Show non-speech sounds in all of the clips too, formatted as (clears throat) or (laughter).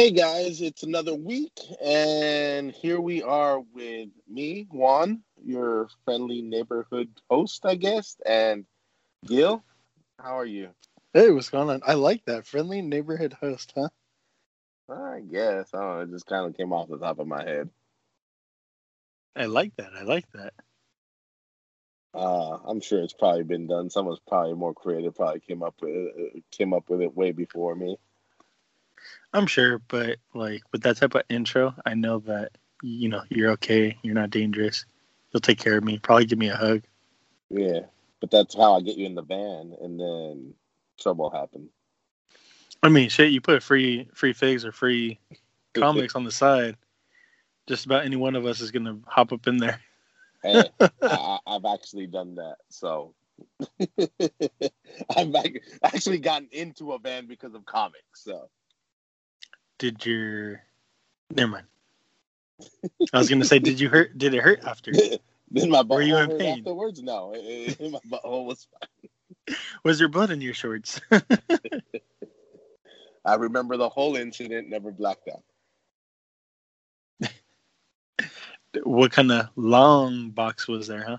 Hey guys, it's another week, and here we are with me, Juan, your friendly neighborhood host, I guess, and Gil. How are you? Hey, what's going on? I like that friendly neighborhood host, huh? I guess. I don't know. It just kind of came off the top of my head. I like that. I like that. Uh, I'm sure it's probably been done. Someone's probably more creative. Probably came up with it, came up with it way before me. I'm sure, but like with that type of intro, I know that you know you're okay. You're not dangerous. You'll take care of me. Probably give me a hug. Yeah, but that's how I get you in the van, and then trouble happened. I mean, shit. You put free free figs or free (laughs) comics on the side. Just about any one of us is gonna hop up in there. hey, I, (laughs) I've actually done that. So (laughs) I've actually gotten into a van because of comics. So did your never mind. I was gonna say, did you hurt? Did it hurt after? (laughs) Then my Were you in pain? afterwards? No, it, it- my butthole was fine. Was there blood in your shorts? (laughs) I remember the whole incident, never blacked out. what kind of long box was there, huh?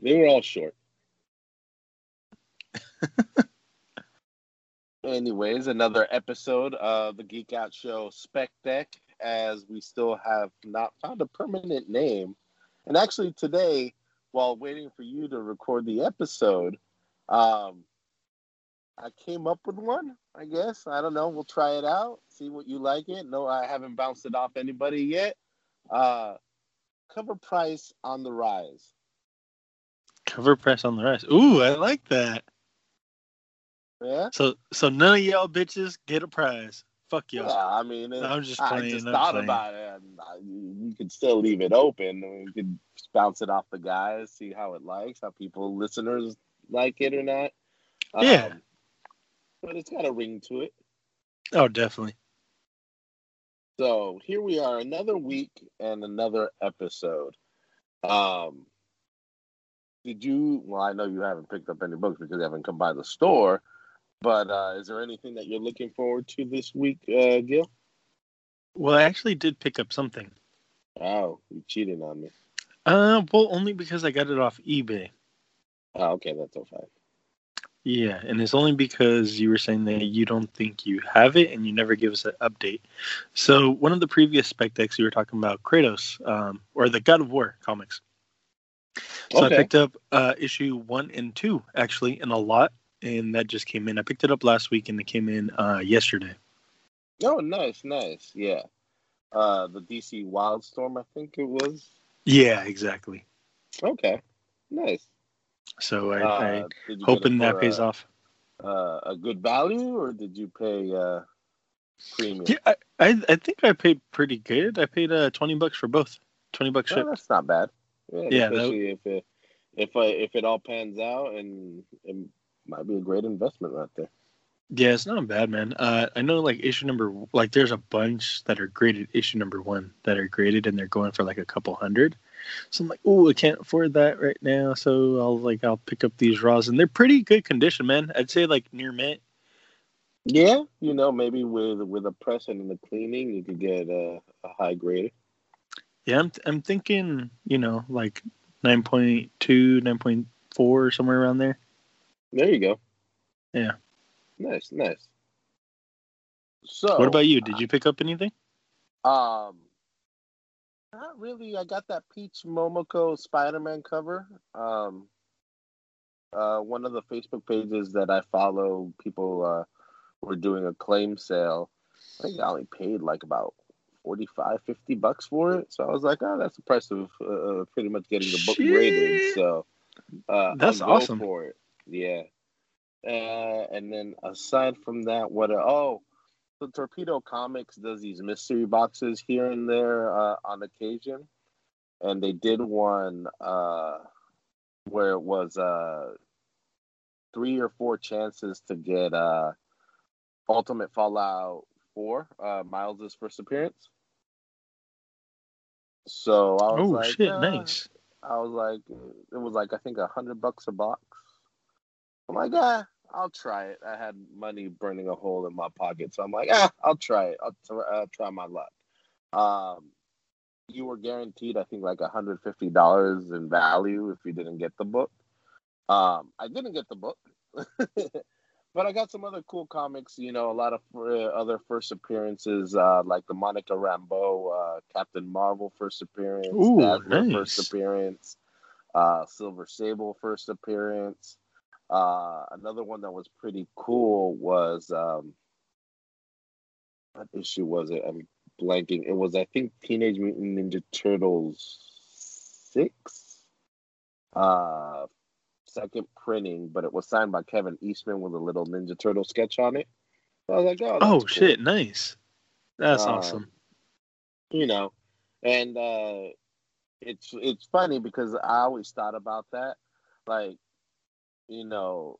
They were all short. (laughs) Anyways, another episode of the Geek Out Show Spec Deck, as we still have not found a permanent name. And actually, today, while waiting for you to record the episode, um, I came up with one. I guess I don't know. We'll try it out, see what you like it. No, I haven't bounced it off anybody yet. Uh, cover price on the rise. Cover press on the rise. Ooh, I like that. Yeah. So, so none of y'all bitches get a prize. Fuck y'all. I mean, it, I'm just I playing, just I'm thought playing. about it. And I, you could still leave it open. We could bounce it off the guys, see how it likes, how people, listeners, like it or not. Yeah. Um, but it's got a ring to it. Oh, definitely. So here we are, another week and another episode. Um, did you? Well, I know you haven't picked up any books because you haven't come by the store. But uh, is there anything that you're looking forward to this week, uh, Gil? Well, I actually did pick up something. Oh, you cheated on me. Uh, well, only because I got it off eBay. Oh, okay, that's all fine. Yeah, and it's only because you were saying that you don't think you have it and you never give us an update. So one of the previous spec decks you were talking about Kratos, um, or the God of War comics. So Okay. I picked up uh, issue one and two actually in a lot, and that just came in. I picked it up last week and it came in uh, yesterday. Oh, nice, nice. Yeah. Uh, the DC Wildstorm, I think it was. Yeah, exactly. Okay, nice. So I, Uh, I did you get hoping that pays a, off. Uh, a good value, or did you pay uh, premium? Yeah, I, I I think I paid pretty good. I paid uh, twenty bucks for both. Twenty bucks Oh, shipped. that's not bad. Yeah, Yeah, that- especially if it if uh, if it all pans out, and it might be a great investment right there. Yeah, it's not bad, man. Uh, I know like issue number like there's a bunch that are graded issue number one that are graded and they're going for like a couple hundred. So I'm like, oh, I can't afford that right now. So I'll like I'll pick up these raws and they're pretty good condition, man. I'd say like near mint. Yeah, you know, maybe with with a press and the cleaning, you could get a, a high grade. Yeah, I'm I'm thinking you know like 9.2, 9.4 somewhere around there. There you go. Yeah. Nice, nice. So, what about you? Did you pick up anything? Um, not really. I got that Peach Momoko Spider-Man cover. Um, uh, one of the Facebook pages that I follow, people uh, were doing a claim sale. I think I only paid like about 45, 50 bucks for it. So I was like, oh, that's the price of uh, pretty much getting the book graded. Shit. So uh, That's awesome. for it. Yeah. Uh, and then aside from that, what? oh, the Torpedo Comics does these mystery boxes here and there uh, on occasion, and they did one uh, where it was uh, three or four chances to get uh, Ultimate Fallout Four, uh, Miles's first appearance. So I was Oh like, shit, uh, nice. I was like, it was like I think a hundred bucks a box. I'm like, ah, I'll try it. I had money burning a hole in my pocket, so I'm like, ah, I'll try it. I'll try, uh, try my luck. Um, you were guaranteed, I think, like $150 in value if you didn't get the book. Um, I didn't get the book, (laughs) but I got some other cool comics. You know, a lot of uh, other first appearances, uh, like the Monica Rambeau, uh, Captain Marvel first appearance, Ooh, nice. first appearance, uh, Silver Sable first appearance. Uh, another one that was pretty cool was um, what issue was it? I'm blanking. It was I think Teenage Mutant Ninja Turtles six, uh, second printing, but it was signed by Kevin Eastman with a little Ninja Turtle sketch on it. So I was like, oh, Oh cool. shit, nice. That's Um, awesome. you know and uh it's it's funny because i always thought about that like you know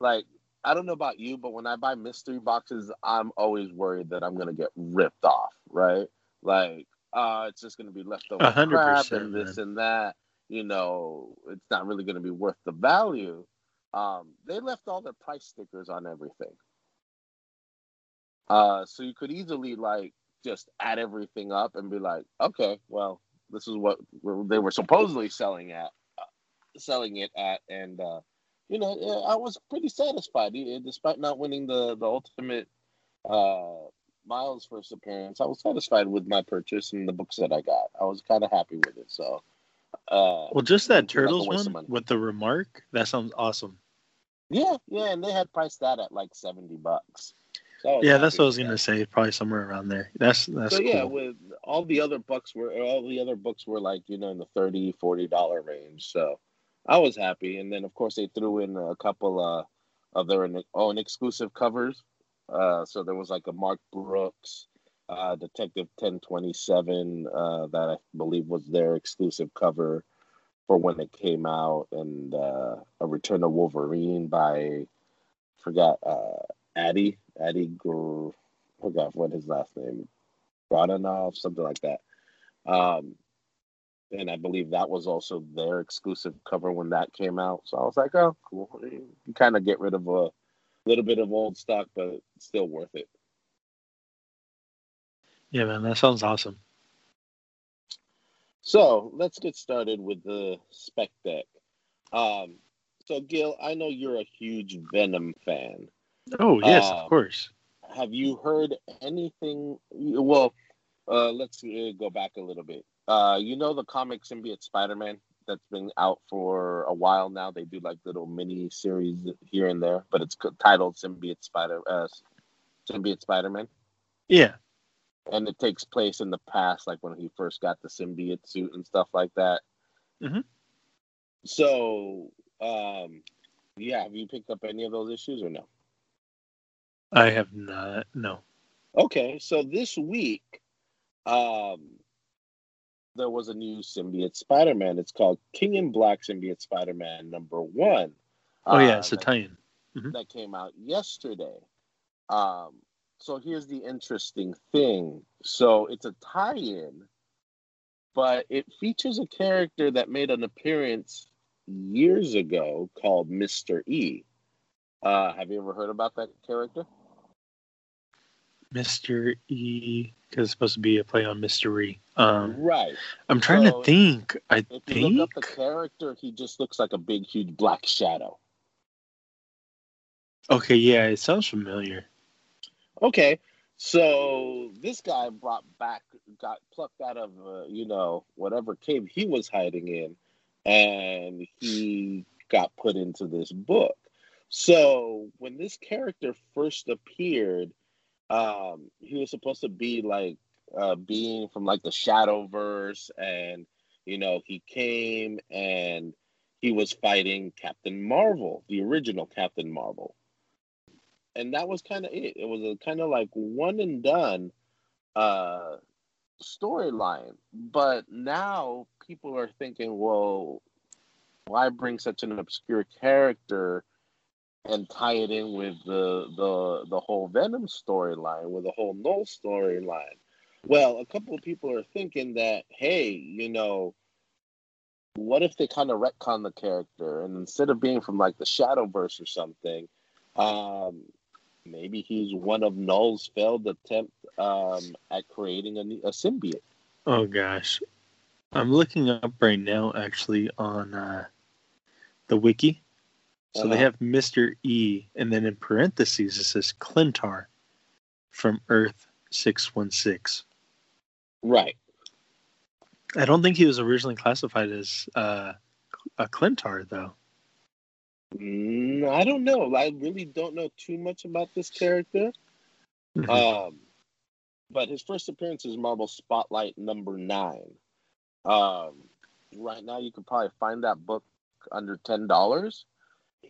like i don't know about you but when i buy mystery boxes i'm always worried that i'm gonna get ripped off right? Like uh it's just gonna be leftover A hundred crap and this and that you know it's not really gonna be worth the value. Um they left all their price stickers on everything. Uh so you could easily like just add everything up and be like, okay, well, this is what they were supposedly selling at, uh, selling it at, and uh, you know, I was pretty satisfied, despite not winning the the ultimate uh, Miles first appearance. I was satisfied with my purchase and the books that I got. I was kind of happy with it. So, uh, Well, just that didn't feel like a Turtles one with the remark, that sounds awesome. yeah, yeah, and they had priced that at like seventy bucks. So Yeah, that's what I was gonna that. say. Probably somewhere around there. That's that's so yeah cool. with all the other books were all the other books were like you know in the 30 40 dollar range so i was happy. And then of course they threw in a couple uh of their own exclusive covers. Uh so there was like a mark brooks uh detective 1027 uh that i believe was their exclusive cover for when it came out. And uh a return of wolverine by forgot uh Adi Adi Gr- forgot what his last name Brodanov, something like that. Um, and I believe that was also their exclusive cover when that came out. So I was like, oh, cool. You kind of get rid of a little bit of old stock, but still worth it. Yeah, man, that sounds awesome. So let's get started with the spec deck. Um, so Gil, I know you're a huge Venom fan. Oh yes, Um, of course. Have you heard anything? Well, uh, let's uh, go back a little bit. Uh, you know the comic Symbiote Spider-Man that's been out for a while now. They do like little mini series here and there, but it's titled Symbiote Spider uh, Symbiote Spider-Man, Yeah. and it takes place in the past, like when he first got the symbiote suit and stuff like that. Mhm. So, um, yeah, have you picked up any of those issues or no? I have not. No. Okay, so this week, um, there was a new symbiote Spider-Man. It's called King in Black Symbiote Spider-Man number one. Oh yeah, it's a that, tie-in. that came out yesterday. Um, so here's the interesting thing. So it's a tie-in, but it features a character that made an appearance years ago called Mister E. Uh, have you ever heard about that character? Mr. E, because it's supposed to be a play on mystery. Um, right. I'm trying so to think. I If you look think. up the character, he just looks like a big, huge black shadow. Okay, yeah, it sounds familiar. Okay, so this guy brought back, got plucked out of, uh, you know, whatever cave he was hiding in, and he got put into this book. So when this character first appeared, um, he was supposed to be like a being from like the Shadowverse, and you know, he came and he was fighting Captain Marvel, the original Captain Marvel and that was kind of it. It was a kind of like one and done uh, storyline. But now people are thinking, well, why bring such an obscure character and tie it in with the the the whole Venom storyline, with the whole Null storyline? Well, a couple of people are thinking that, hey, you know, what if they kind of retcon the character and instead of being from like the Shadowverse or something, Um, maybe he's one of Null's failed attempt um, at creating a, a symbiote. Oh gosh, I'm looking up right now actually on uh, the wiki. So uh-huh. they have Mister E, and then in parentheses it says Klyntar from Earth six one six. Right. I don't think he was originally classified as uh, a Klyntar, though. Mm, I don't know. I really don't know too much about this character. Mm-hmm. Um, but his first appearance is Marvel Spotlight number nine. Um, right now, you can probably find that book under ten dollars.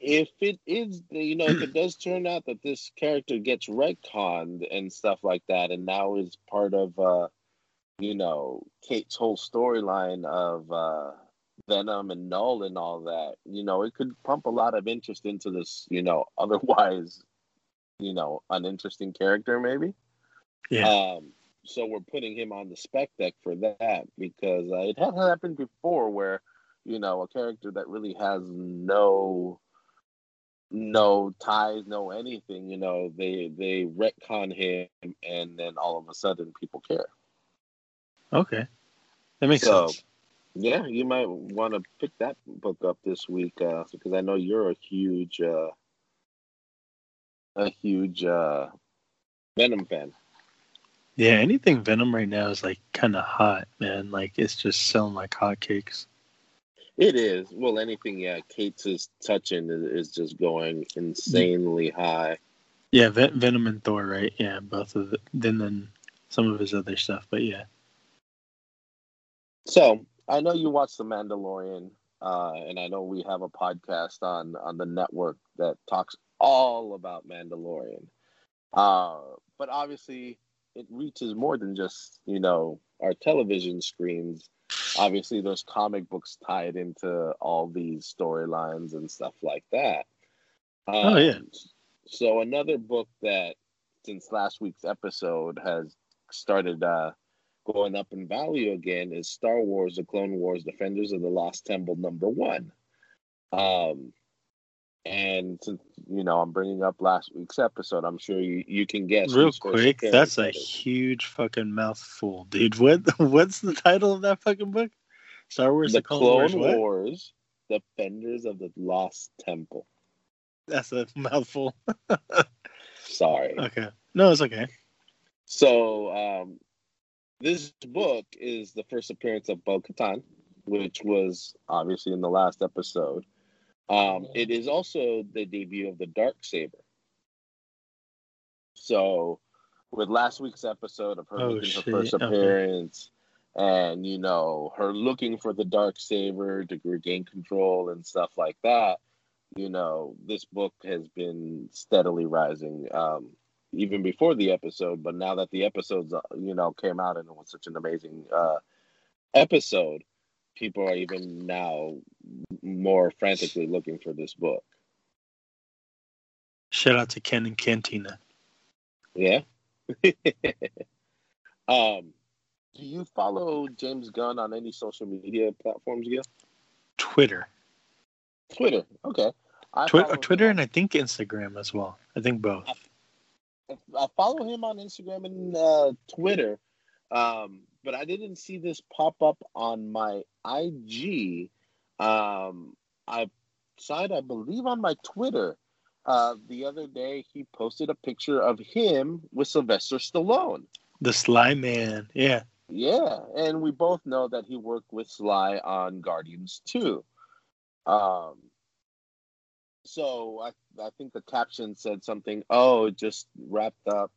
If it is, you know, if it (clears throat) does turn out that this character gets retconned and stuff like that, and now is part of, uh, you know, Cates' whole storyline of uh, Venom and Null and all that, you know, it could pump a lot of interest into this, you know, (laughs) otherwise, you know, uninteresting character maybe. Yeah. Um, so we're putting him on the spec deck for that because uh, it has happened before where, you know, a character that really has no no ties, no anything, you know, they they retcon him and then all of a sudden people care. Okay. That makes so, sense. Yeah, you might want to pick that book up this week uh, because I know you're a huge, uh, a huge uh, Venom fan. Yeah, anything Venom right now is like kind of hot, man. Like it's just selling like hotcakes. It is. Well, anything, yeah. Cates' is touching is, is just going insanely high. Yeah, Ven- Venom and Thor, right? Yeah, both of the, then then some of his other stuff, but yeah. So I know you watched The Mandalorian, uh, and I know we have a podcast on on the network that talks all about Mandalorian. Uh, but obviously, it reaches more than just you know our television screens. Obviously, there's comic books tied into all these storylines and stuff like that. Um, oh yeah. So another book that since last week's episode has started uh, going up in value again is Star Wars: The Clone Wars: Defenders of the Lost Temple number one. Um, and since you know I'm bringing up last week's episode, I'm sure you, you can guess. Real quick, that's a huge fucking mouthful, dude. What (laughs) what's the title of that fucking book? Star Wars: The, the Clone, Wars, Wars Defenders of the Lost Temple. That's a (laughs) mouthful. Sorry. Okay. No, it's okay. So um, this book is the first appearance of Bo Katan, which was obviously in the last episode. Um, it is also the debut of the Dark Saber. So, with last week's episode of her oh, making shit. her first appearance, okay. and you know her looking for the Dark Saber to regain control and stuff like that, you know this book has been steadily rising. Um, even before the episode, but now that the episodes uh, you know came out and it was such an amazing uh, episode, people are even now more frantically looking for this book. Shout out to Ken and Cantina. Yeah. (laughs) um, do you follow James Gunn on any social media platforms yet? Twitter. Twitter. Okay. Twi- Twitter and I think Instagram as well. I think both. I, I follow him on Instagram and uh, Twitter, um, but I didn't see this pop up on my IG. Um, I saw it, I believe, on my Twitter. Uh, the other day, he posted a picture of him with Sylvester Stallone. The Sly Man, yeah. Yeah, and we both know that he worked with Sly on Guardians too. Um, so I I think the caption said something. Oh, just wrapped up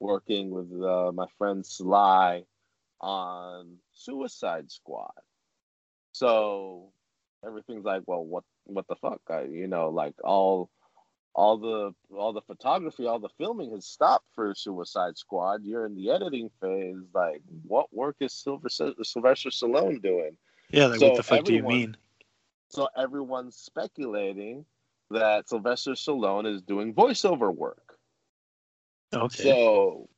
working with uh, my friend Sly on Suicide Squad. So everything's like, well, what what the fuck? I, you know, like all all the all the photography, all the filming has stopped for Suicide Squad. You're in the editing phase. Like, what work is Silver Sylvester Stallone doing? Yeah, like so what the fuck everyone, do you mean? So everyone's speculating that Sylvester Stallone is doing voiceover work. Okay. So,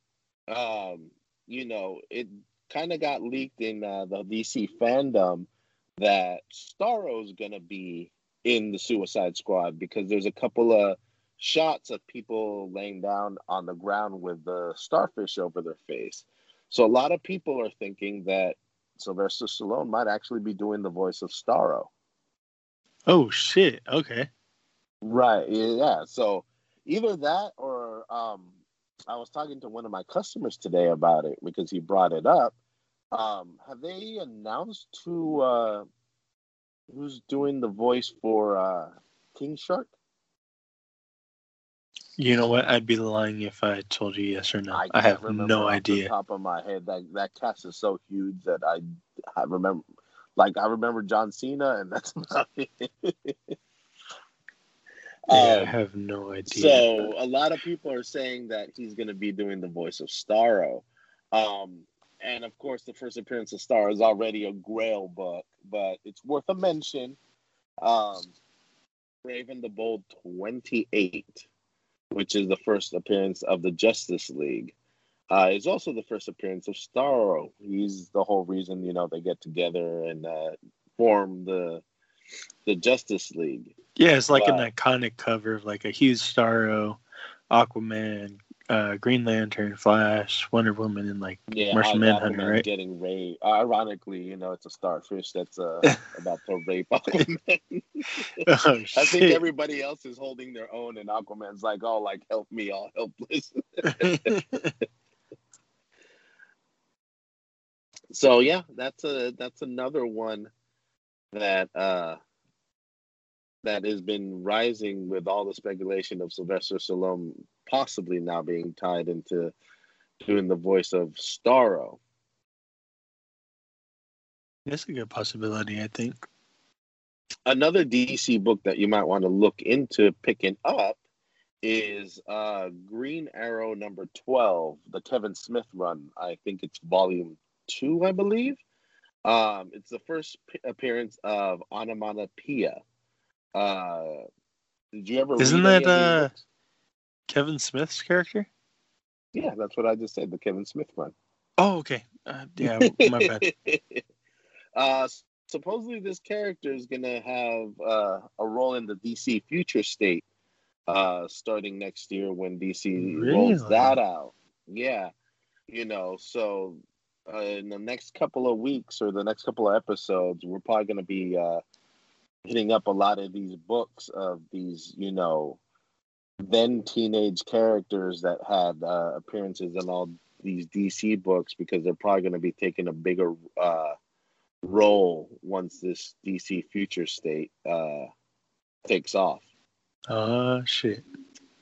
um, you know, it kind of got leaked in uh, the DC fandom that Starro's gonna be in the Suicide Squad because there's a couple of shots of people laying down on the ground with the starfish over their face. So a lot of people are thinking that Sylvester Stallone might actually be doing the voice of Starro. Oh shit! Okay. Right. Yeah. So either that or um, I was talking to one of my customers today about it because he brought it up. Um, have they announced who uh, who's doing the voice for uh, King Shark? You know what? I'd be lying if I told you yes or no. I, I have remember no idea. Top of my head, that that cast is so huge that I I remember, like I remember John Cena, and (laughs) that's about it. Yeah, I Um, have no idea. So a lot of people are saying that he's going to be doing the voice of Starro, um, and of course, the first appearance of Starro is already a Grail book, but it's worth a mention. Um, Brave and the Bold twenty eight, which is the first appearance of the Justice League, uh, is also the first appearance of Starro. He's the whole reason you know they get together and uh, form the the Justice League. yeah, it's like but- an iconic cover of like a huge Starro, Aquaman, uh, Green Lantern, Flash, Wonder Woman, and like Yeah, Martian Manhunter, right? Getting raped. Ironically, you know, it's a starfish that's uh, (laughs) about to rape Aquaman. (laughs) (laughs) oh I think everybody else is holding their own, and Aquaman's like, "Oh, like help me, all helpless." so yeah, that's a that's another one that uh that has been rising with all the speculation of Sylvester Stallone possibly now being tied into doing the voice of Starro. That's a good possibility, I think. another DC book that you might want to look into picking up is uh, Green Arrow number 12, the Kevin Smith run. I think it's volume two, I believe. Um, it's the first p- appearance of Onomatopoeia. Uh, did you ever Isn't read that, uh, books? Kevin Smith's character? Yeah, that's what I just said, the Kevin Smith run. Oh, okay. Uh, yeah, my bad. (laughs) uh, supposedly, this character is going to have uh, a role in the DC Future State uh, starting next year when DC rolls that out. Yeah, you know, so uh, in the next couple of weeks or the next couple of episodes, we're probably going to be uh, hitting up a lot of these books of these, you know, then teenage characters that had uh, appearances in all these DC books because they're probably going to be taking a bigger uh, role once this DC future state uh, takes off. Oh shit.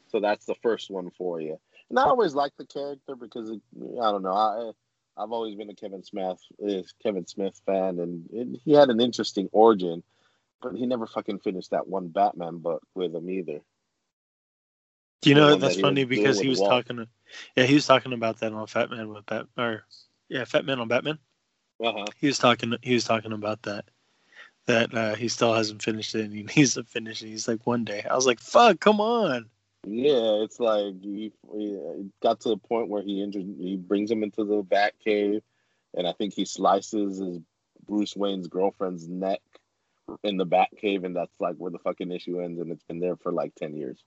So that's the first one for you. And I always like the character because it, I don't know. I I've always been a Kevin Smith is Kevin Smith fan, and it, he had an interesting origin, but he never fucking finished that one Batman book with him either. Do you know that's that funny because he was talking. Yeah, he was talking about that on Fat Man with Bat or yeah, Fat Man on Batman. Uh huh. He was talking. He was talking about that. That uh, he still hasn't finished it, and he (laughs) needs to finish it. He's like, one day. I was like, fuck, come on. Yeah, it's like he, he got to the point where he injured, he brings him into the Bat Cave, and I think he slices his Bruce Wayne's girlfriend's neck in the Bat Cave, and that's like where the fucking issue ends, and it's been there for like ten years.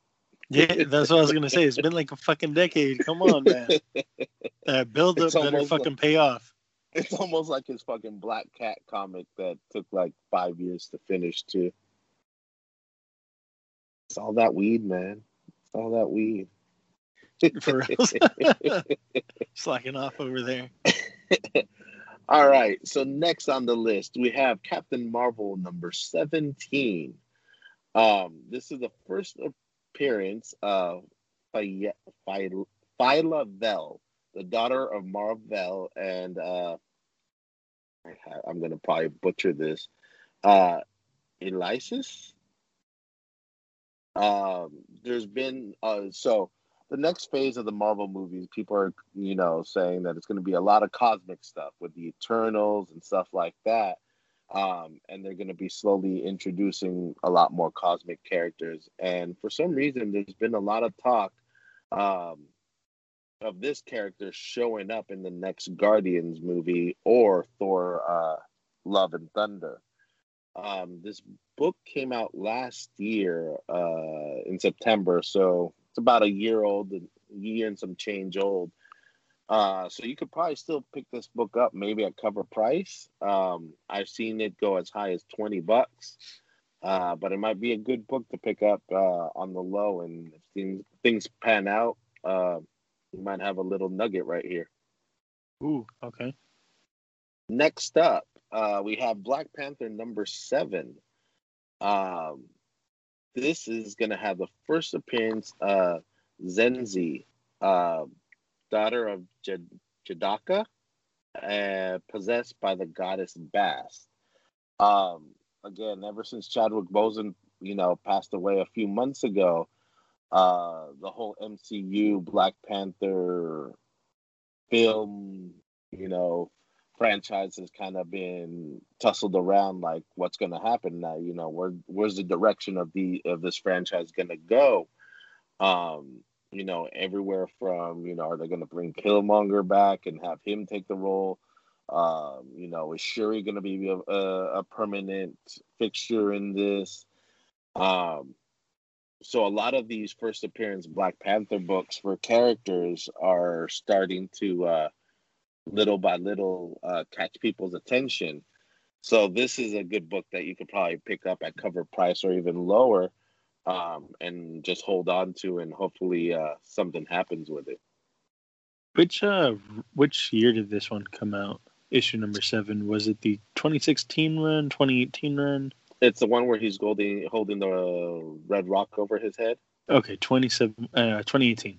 Yeah, that's what I was gonna say. It's been like a fucking decade. Come on, man. (laughs) That build up better fucking pay off. It's almost like his fucking Black Cat comic that took like five years to finish too. It's all that weed, man. It's all that weed. (laughs) For real. (laughs) Slacking off over there. All right. So next on the list, we have Captain Marvel number 17. Um, this is the first appearance of Phy- Phy- Phyla Vell, the daughter of Marvel and uh, I'm going to probably butcher this. Uh, Elysius. Um, there's been uh, so the next phase of the Marvel movies, people are, you know, saying that it's going to be a lot of cosmic stuff with the Eternals and stuff like that. Um, and they're going to be slowly introducing a lot more cosmic characters. And for some reason, there's been a lot of talk um, of this character showing up in the next Guardians movie or Thor uh, Love and Thunder. Um, this book came out last year uh, in September, so it's about a year old, a year and some change old. Uh, so you could probably still pick this book up, maybe at cover price. Um, I've seen it go as high as twenty bucks, uh, but it might be a good book to pick up uh, on the low. And if things, things pan out, uh, you might have a little nugget right here. Ooh, okay. Next up, uh, we have Black Panther number seven. Um, this is going to have the first appearance, uh, Zenzi, uh, daughter of Jadaka, uh, possessed by the goddess Bast. Um, again, ever since Chadwick Boseman, you know, passed away a few months ago, uh, the whole MCU Black Panther film, you know, franchise has kind of been tussled around like what's going to happen now you know where where's the direction of the of this franchise going to go um you know everywhere from you know are they going to bring killmonger back and have him take the role? Um you know is shuri going to be a, a, a permanent fixture in this? Um so a lot of these first appearance black panther books for characters are starting to uh little by little uh, catch people's attention. So this is a good book that you could probably pick up at cover price or even lower, um, and just hold on to, and hopefully uh, something happens with it. Which uh, which year did this one come out? Issue number seven. Was it the 2016 run, 2018 run? It's the one where he's holding holding the red rock over his head. Okay, 27, uh, 2018.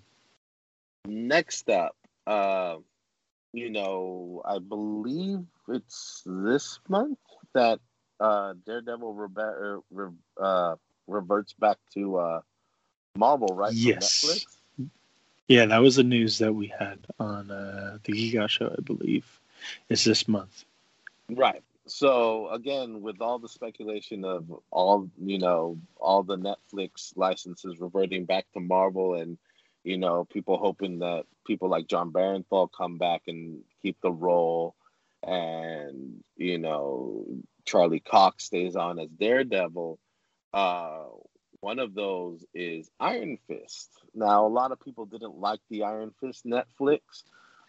Next up, uh, you know, I believe it's this month that uh, Daredevil rebe- er, uh, reverts back to uh, Marvel, right? Yes. Yeah, that was the news that we had on uh, the Giga show, I believe. It's this month. Right. So again, with all the speculation of all you know, all the Netflix licenses reverting back to Marvel and you know, people hoping that people like Jon Bernthal come back and keep the role, and you know, Charlie Cox stays on as Daredevil. Uh, one of those is Iron Fist. Now, a lot of people didn't like the Iron Fist Netflix.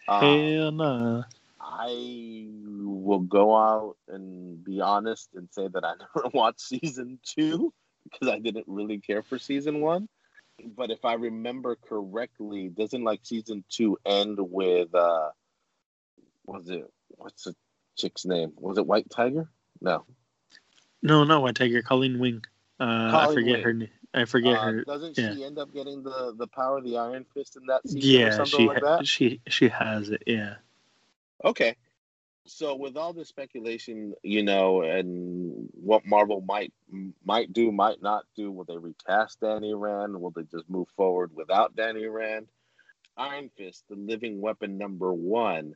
Um, Hell nah. I will go out and be honest and say that I (laughs) never watched season two because I didn't really care for season one but if I remember correctly, doesn't like season two end with uh was it what's the chick's name? Was it White Tiger? No. No, no, White Tiger, Colleen Wing. Uh I forget her name. I forget uh, her. Doesn't yeah. she end up getting the the power of the Iron Fist in that season? Yeah, she like ha- she she has it. Yeah. Okay, so with all this speculation, you know, and what Marvel might might do, might not do, will they recast Danny Rand? Will they just move forward without Danny Rand? Iron Fist, the Living Weapon number one.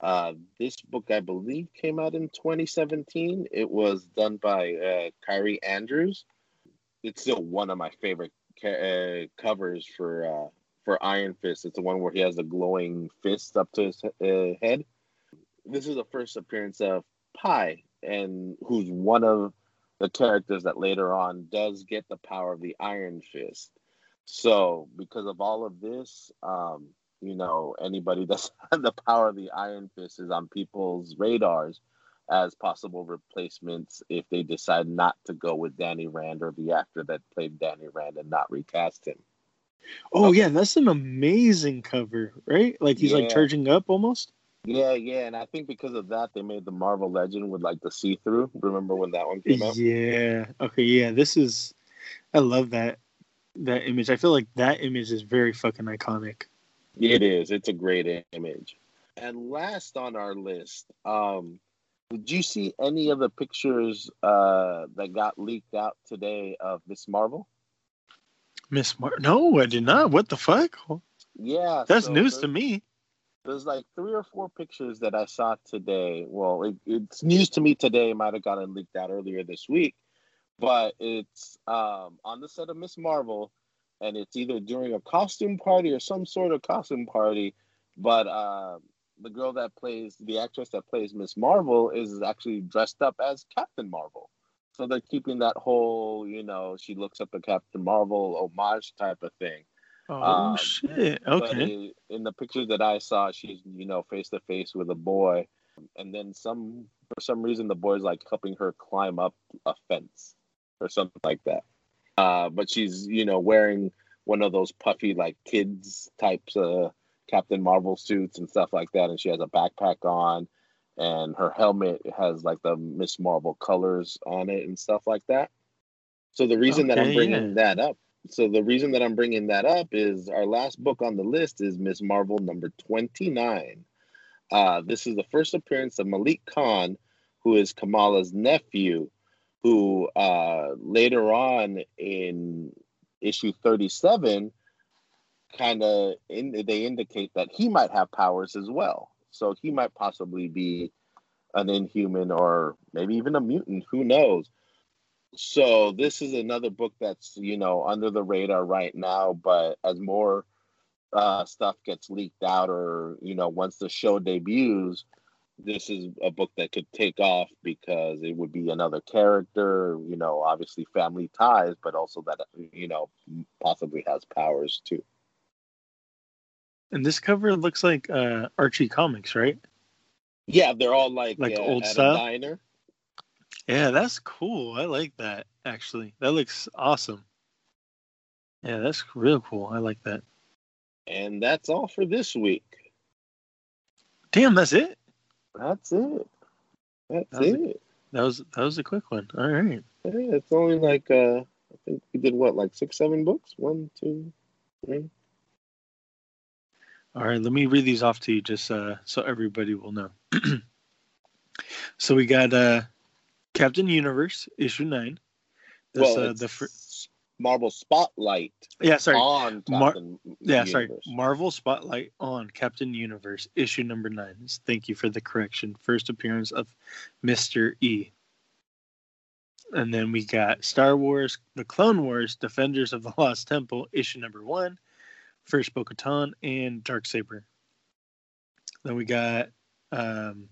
Uh, this book, I believe, came out in 2017. It was done by uh, Kaare Andrews. It's still one of my favorite ca- uh, covers for uh, for Iron Fist. It's the one where he has the glowing fist up to his uh, head this is the first appearance of Pei, and who's one of the characters that later on does get the power of the Iron Fist. So, because of all of this, um, you know, anybody (laughs) that's the power of the Iron Fist is on people's radars as possible replacements if they decide not to go with Danny Rand or the actor that played Danny Rand and not recast him. Oh okay. yeah, that's an amazing cover, right? Like he's yeah. like charging up almost. Yeah, yeah, and I think because of that, they made the Marvel Legend with like the see through. Remember when that one came out? Yeah. Okay. Yeah. This is. I love that that image. I feel like that image is very fucking iconic. It is. It's a great image. And last on our list, um, did you see any of the pictures uh, that got leaked out today of Miss Marvel? Miss Mar? No, I did not. What the fuck? Yeah, that's so news to me there's like three or four pictures that I saw today. Well, it, it's news to me today. It might have gotten leaked out earlier this week, but it's um, on the set of Miss Marvel, and it's either during a costume party or some sort of costume party. But uh, the girl that plays the actress that plays Miss Marvel is actually dressed up as Captain Marvel. So they're keeping that whole, you know, she looks up at Captain Marvel homage type of thing. Oh Um, shit! Okay. in the pictures that I saw, she's you know face to face with a boy, and then some for some reason the boy's like helping her climb up a fence or something like that. Uh, but she's you know wearing one of those puffy like kids types of Captain Marvel suits and stuff like that, and she has a backpack on, and her helmet has like the Miss Marvel colors on it and stuff like that. So the reason that I'm bringing yeah. that up so the reason that I'm bringing that up is our last book on the list is Miss Marvel number 29. Uh, this is the first appearance of Malik Khan, who is Kamala's nephew, who uh, later on in issue 37 kind of in, they indicate that he might have powers as well. So he might possibly be an inhuman or maybe even a mutant, who knows so this is another book that's you know under the radar right now but as more uh stuff gets leaked out or you know once the show debuts this is a book that could take off because it would be another character you know obviously family ties but also that you know possibly has powers too And this cover looks like uh, Archie comics, right? yeah they're all like Like uh, old style? diner Yeah, that's cool. I like that. Actually, that looks awesome. Yeah, that's real cool. I like that. and that's all for this week Damn, that's it. that's it that's That was a- it That was that was a quick one. All right. Yeah, it's only like uh I think we did what, like six, seven books? One, two, three. All right, let me read these off to you just uh, so everybody will know. (clears throat) so we got uh, Captain Universe issue nine. That's well, uh, the fir- Marvel Spotlight yeah, sorry, on Mar- Captain yeah, sorry, Universe. Marvel Spotlight on Captain Universe issue number nine. Thank you for the correction. First appearance of Mister E. And then we got Star Wars: The Clone Wars, Defenders of the Lost Temple issue number one. First Bo-Katan and Dark Saber. Then we got um,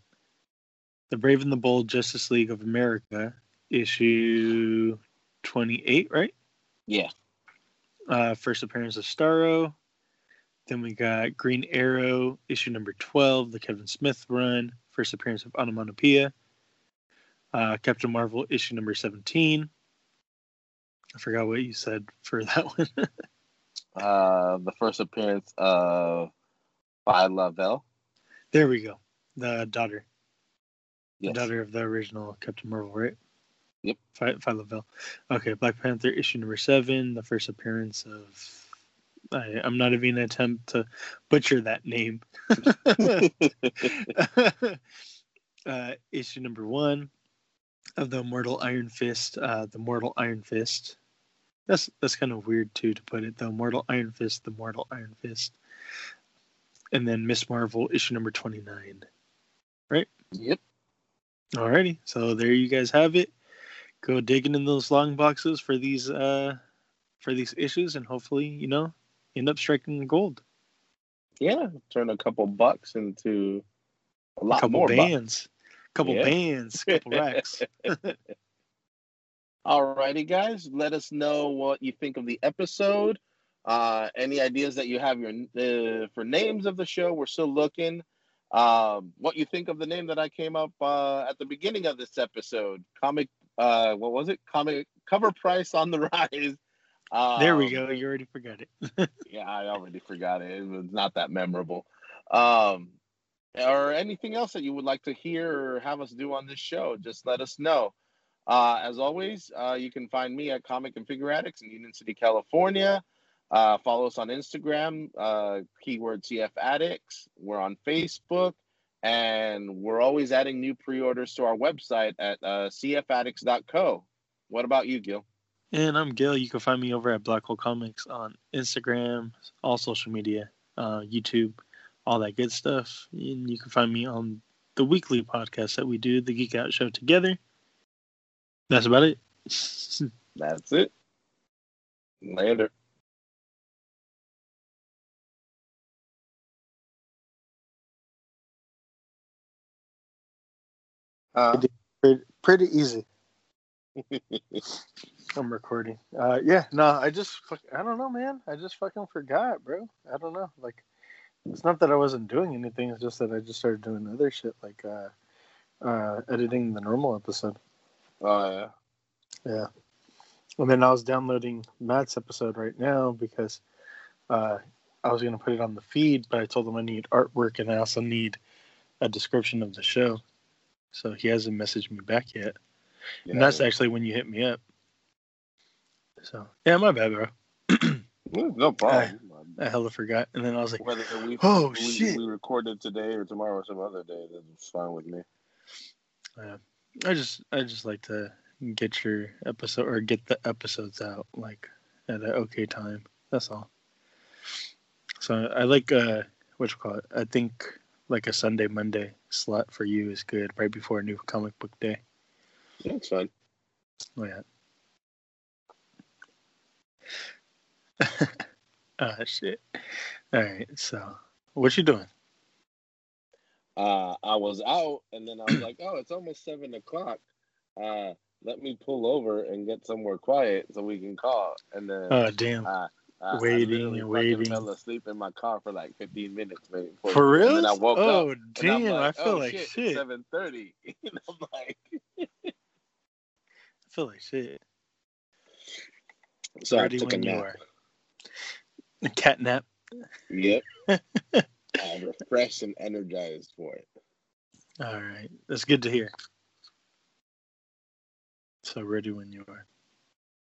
the Brave and the Bold Justice League of America issue twenty-eight, right? Yeah. Uh, first appearance of Starro. Then we got Green Arrow issue number twelve, the Kevin Smith run. First appearance of Onomatopoeia. Uh, Captain Marvel issue number seventeen. I forgot what you said for (laughs) that one. Uh the first appearance of Phyla Vell. there we go. The daughter. Yes. The daughter of the original Captain Marvel, right? Yep. Phi, Phyla Vell. Okay, Black Panther issue number seven, the first appearance of. I, I'm not even gonna attempt to butcher that name. (laughs) uh, issue number one of the Mortal Iron Fist. Uh, the Mortal Iron Fist. That's that's kind of weird too to put it. The Mortal Iron Fist. The Mortal Iron Fist. And then Miss Marvel issue number twenty nine. right? yep. Alrighty, so there you guys have it. Go digging in those long boxes for these uh for these issues, and hopefully, you know, end up striking gold. Yeah. Turn a couple bucks into a A lot couple more bucks. bands, A couple Yeah. bands, couple racks. (laughs) (laughs) Alrighty, guys. Let us know what you think of the episode. Uh, any ideas that you have your uh, for names of the show? We're still looking. Um, what you think of the name that I came up uh, at the beginning of this episode? Comic. Uh, what was it? Comic cover price on the (laughs) rise. Um, there we go. You already forgot it. (laughs) yeah, I already forgot it. It was not that memorable. Um, or anything else that you would like to hear or have us do on this show, just let us know. Uh, as always, uh, you can find me at Comic and Figure Addicts in Union City, California. Uh, follow us on Instagram, uh, keyword CF Addicts. We're on Facebook, and we're always adding new pre-orders to our website at uh, cfaddicts.co. What about you, Gil? And I'm Gil. You can find me over at Black Hole Comics on Instagram, all social media, uh, YouTube, all that good stuff. And you can find me on the weekly podcast that we do, the Geek Out Show together. That's about it. That's it. Later. Uh, pretty, pretty easy. (laughs) I'm recording. Uh, yeah, no, I just, I don't know, man. I just fucking forgot, bro. I don't know. Like, it's not that I wasn't doing anything. It's just that I just started doing other shit, like uh, uh, editing the normal episode. Oh yeah. Yeah. And then I was downloading Matt's episode right now because uh, I was gonna put it on the feed, but I told him I need artwork and I also need a description of the show. So he hasn't messaged me back yet. yeah and that's actually when you hit me up. So yeah, my bad, bro. (clears throat) no problem. I hella forgot. And then I was like, Whether we (gasps) Oh, we, shit. we recorded today or tomorrow or some other day, that's fine with me. I just I just like to get your episode or get the episodes out like at an okay time. That's all. So I like uh what you call it? I think like a Sunday Monday slot for you is good right before a new comic book day. Yeah, it's fine. Oh yeah. (laughs) Ah shit. All right. So what you doing? Uh, I was out, and then I was like, "Oh, it's almost seven o'clock. Uh, let me pull over and get somewhere quiet so we can call." And then Oh damn. uh, uh, Waiting I and waiting. Fell asleep in my car for like fifteen minutes, waiting for, real? And I woke oh up. damn! I'm like, I feel oh, like shit. shit. Seven thirty. (laughs) I'm like, I feel like shit. so I took a nap. A cat nap. Yep. (laughs) I'm refreshed and energized for it. All right, that's good to hear. So ready when you are.